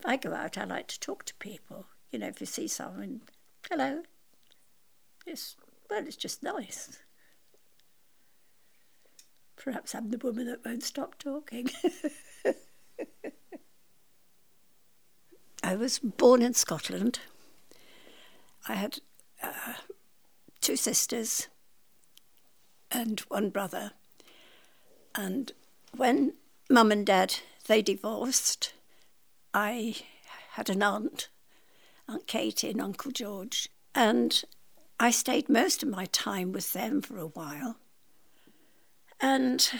If I go out, I like to talk to people. You know, if you see someone, hello. It's, well, it's just nice. Perhaps I'm the woman that won't stop talking. I was born in Scotland. I had uh, two sisters and one brother. And when mum and dad they divorced, I had an aunt, Aunt Katie and Uncle George, and I stayed most of my time with them for a while. And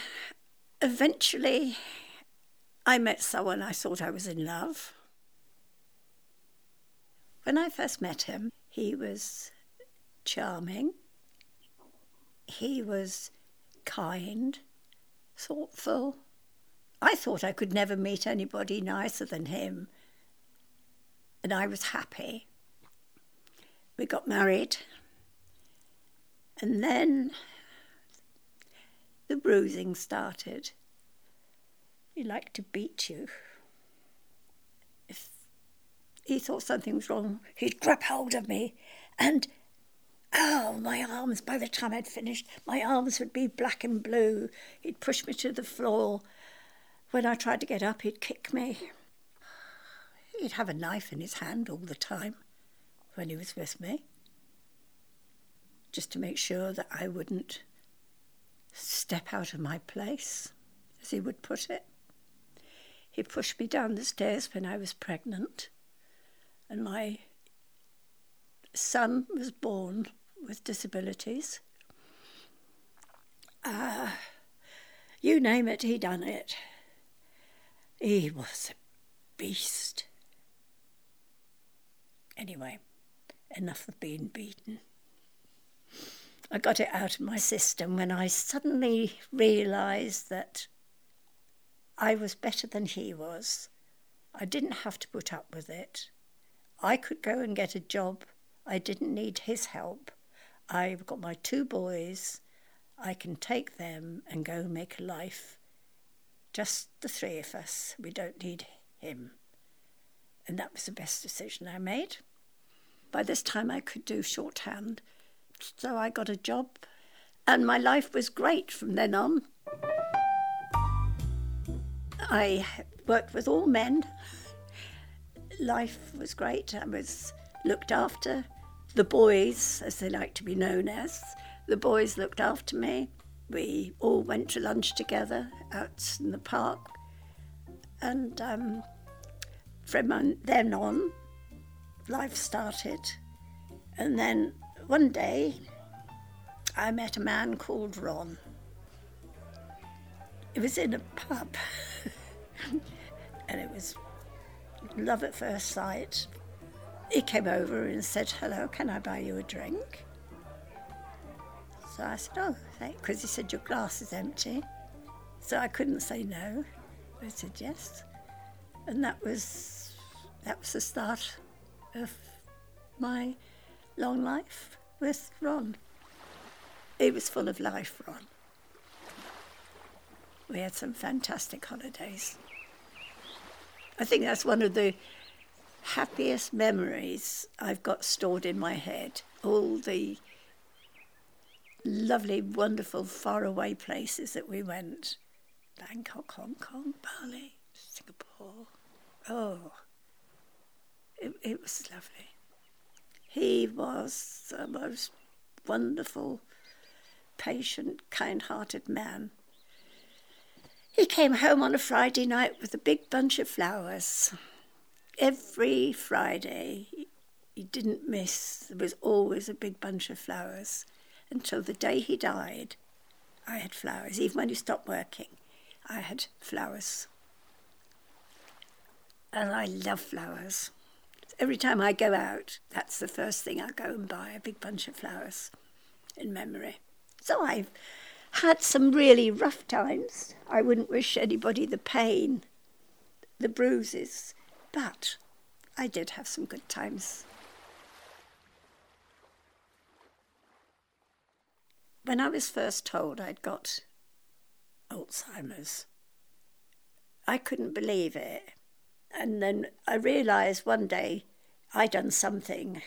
eventually, I met someone I thought I was in love. When I first met him, he was charming, he was kind, thoughtful. I thought I could never meet anybody nicer than him, and I was happy. We got married, and then the bruising started. He liked to beat you. If he thought something was wrong, he'd grab hold of me and oh, my arms, by the time I'd finished, my arms would be black and blue. He'd push me to the floor. When I tried to get up, he'd kick me. He'd have a knife in his hand all the time when he was with me, just to make sure that I wouldn't step out of my place, as he would put it. He pushed me down the stairs when I was pregnant, and my son was born with disabilities. Uh, you name it, he done it. He was a beast. Anyway, enough of being beaten. I got it out of my system when I suddenly realised that I was better than he was. I didn't have to put up with it. I could go and get a job. I didn't need his help. I've got my two boys. I can take them and go make a life. Just the three of us. We don't need him. And that was the best decision I made. By this time, I could do shorthand so I got a job, and my life was great from then on. I worked with all men. Life was great. I was looked after. The boys, as they like to be known as, the boys looked after me. We all went to lunch together out in the park. And um, from then on, life started. And then one day, I met a man called Ron. It was in a pub, and it was love at first sight. He came over and said, Hello, can I buy you a drink? So I said, Oh, because he said, Your glass is empty. So I couldn't say no. I said yes. And that was that was the start of my long life with Ron. It was full of life, Ron. We had some fantastic holidays. I think that's one of the happiest memories I've got stored in my head. All the lovely, wonderful, faraway places that we went Bangkok, Hong Kong, Bali, Singapore. Oh, it, it was lovely. He was the most wonderful, patient, kind hearted man. He came home on a Friday night with a big bunch of flowers. Every Friday, he didn't miss, there was always a big bunch of flowers. Until the day he died, I had flowers. Even when he stopped working, I had flowers. And I love flowers. Every time I go out, that's the first thing I go and buy a big bunch of flowers in memory. So I've had some really rough times. I wouldn't wish anybody the pain, the bruises, but I did have some good times. When I was first told I'd got Alzheimer's, I couldn't believe it. And then I realised one day I'd done something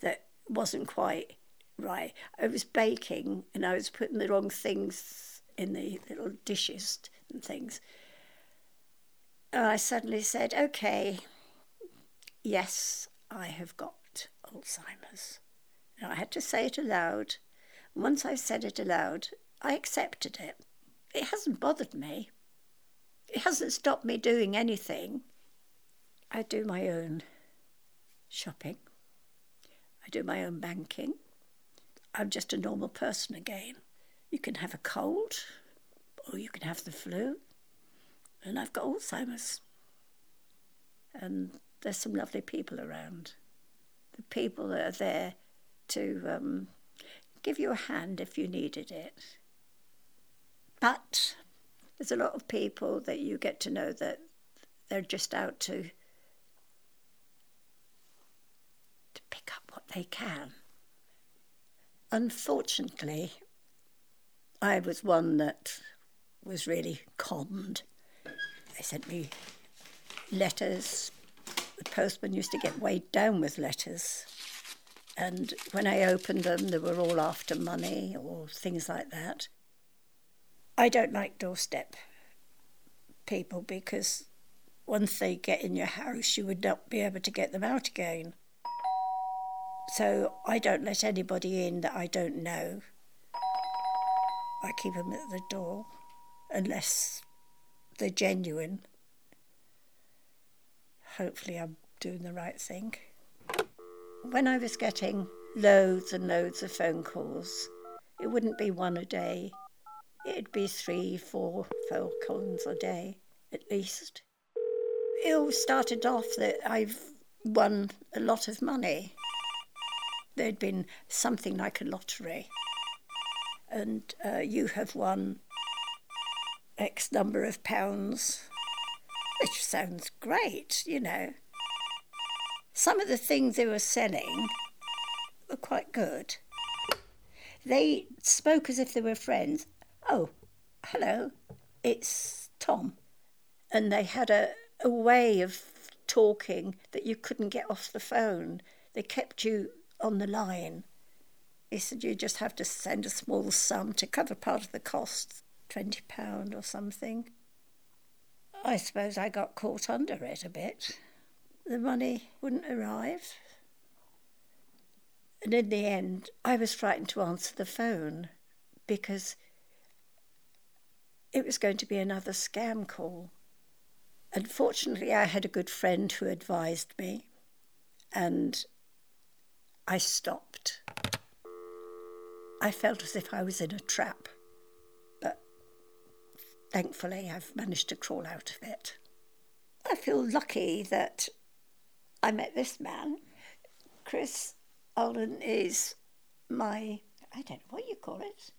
that wasn't quite right. I was baking and I was putting the wrong things in the little dishes and things. And I suddenly said, okay, yes, I have got Alzheimer's. And I had to say it aloud. Once I said it aloud, I accepted it. It hasn't bothered me. It hasn't stopped me doing anything. I do my own shopping. I do my own banking. I'm just a normal person again. You can have a cold or you can have the flu, and I've got Alzheimer's. And there's some lovely people around. The people that are there to um, give you a hand if you needed it. But there's a lot of people that you get to know that they're just out to to pick up what they can. Unfortunately, I was one that was really conned. They sent me letters. The postman used to get weighed down with letters. And when I opened them, they were all after money or things like that. I don't like doorstep people because once they get in your house, you would not be able to get them out again. So I don't let anybody in that I don't know. I keep them at the door unless they're genuine. Hopefully, I'm doing the right thing. When I was getting loads and loads of phone calls, it wouldn't be one a day, it'd be three, four phone calls a day at least. It all started off that I've won a lot of money. There'd been something like a lottery, and uh, you have won X number of pounds, which sounds great, you know. Some of the things they were selling were quite good. They spoke as if they were friends. Oh, hello, it's Tom. And they had a, a way of talking that you couldn't get off the phone. They kept you on the line. He said you just have to send a small sum to cover part of the costs, £20 or something. I suppose I got caught under it a bit the money wouldn't arrive. And in the end, I was frightened to answer the phone because it was going to be another scam call. Unfortunately, I had a good friend who advised me, and I stopped. I felt as if I was in a trap, but thankfully, I've managed to crawl out of it. I feel lucky that I met this man. Chris Alden is my, I don't know what you call it.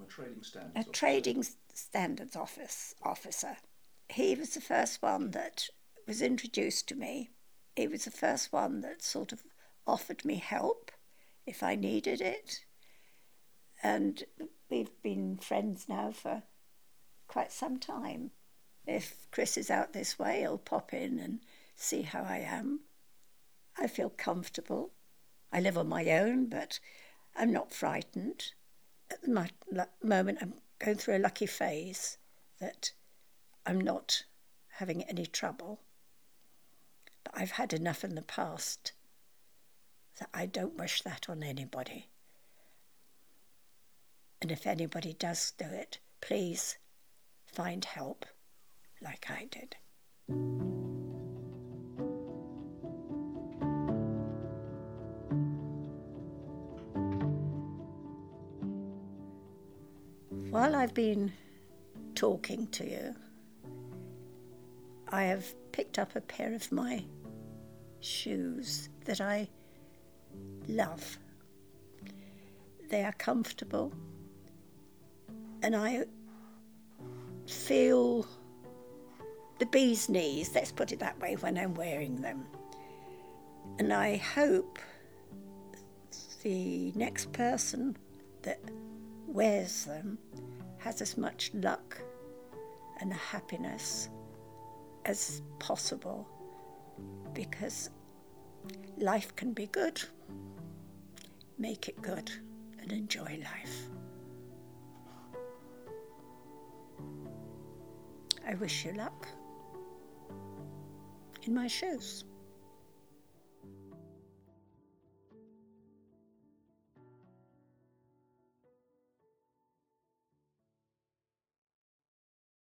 A trading standards. A officer. trading standards office officer. He was the first one that was introduced to me. He was the first one that sort of offered me help if I needed it. And we've been friends now for quite some time. If Chris is out this way, he'll pop in and see how I am. I feel comfortable. I live on my own, but I'm not frightened. At the moment, I'm going through a lucky phase that I'm not having any trouble. But I've had enough in the past that I don't wish that on anybody. And if anybody does do it, please find help like I did. While I've been talking to you, I have picked up a pair of my shoes that I love. They are comfortable, and I feel the bee's knees, let's put it that way, when I'm wearing them. And I hope the next person that wears them has as much luck and happiness as possible because life can be good. Make it good and enjoy life. I wish you luck in my shoes.